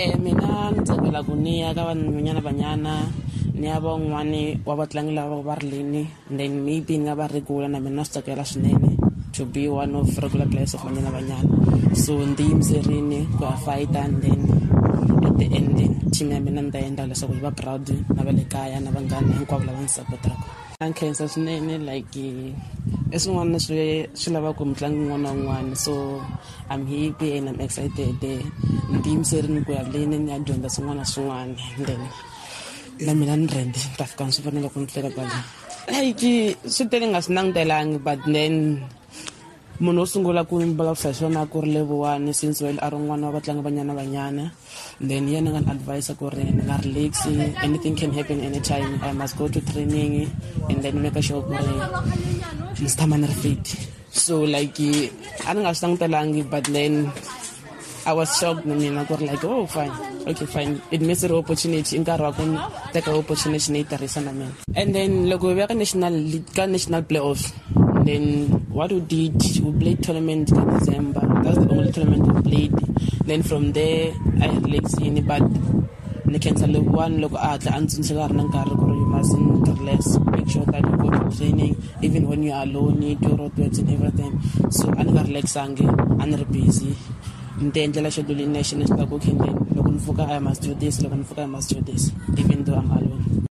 Eh mina ni tsakela ku ni ya ka vanhwanyana vanyana ni ya van'wani wa vatlangi lava va rilini then maybe ni nga va regula na mina na swi tsakela swinene to be one of regular players of vanyana vanyana. So ndi yimiserini ku ya fighta and then at the end team ya mina ni ta endla leswaku yi va proud na va le kaya na vanghana hinkwavo lava ni sapotaka na nkhensa swinene like i swin'wana swi swi lavaka mitlangu yin'wana na so i'm happy and i'm excited. Ni tiyimiserini ku ya leni ni ya dyondza swin'wana na swin'wana. Then na mina ready ni ta fika ni swi vona loko ni fika kwale like swi tele nga swi langutelangi but then munhu wo sungula ku vulavurisa hi swona ku ri leviwani since well a ri n'wana wa vatlangi banyana banyana then yena nga ni advise ku ri ni nga relax anything can happen anytime i must go to training and then make sure ku ri ni tshama ni ri fit. So like a ni nga swi langutelangi but then I was shocked na mina ku ri like oh fine okay fine. It means ri opportunity i nkarhi wa ku teka opportunity ni yi tirhisa na mina. And then loko hi vuya ka national ka national playoffs then what we did we played tournament in December. That's the only tournament we played. Then from there I relaxini but ni khensa one loko a hatla a ni tsundzuxa ka ha ri na nkarhi ku you mustn't relax make sure that you go to training even when you are alone you do road and everything. So a ni nga relaxangi ni ri busy. Ni ti endlela schedule in nation ni swi ta then loko ni i must do this loko ni i must do this even though i'm alone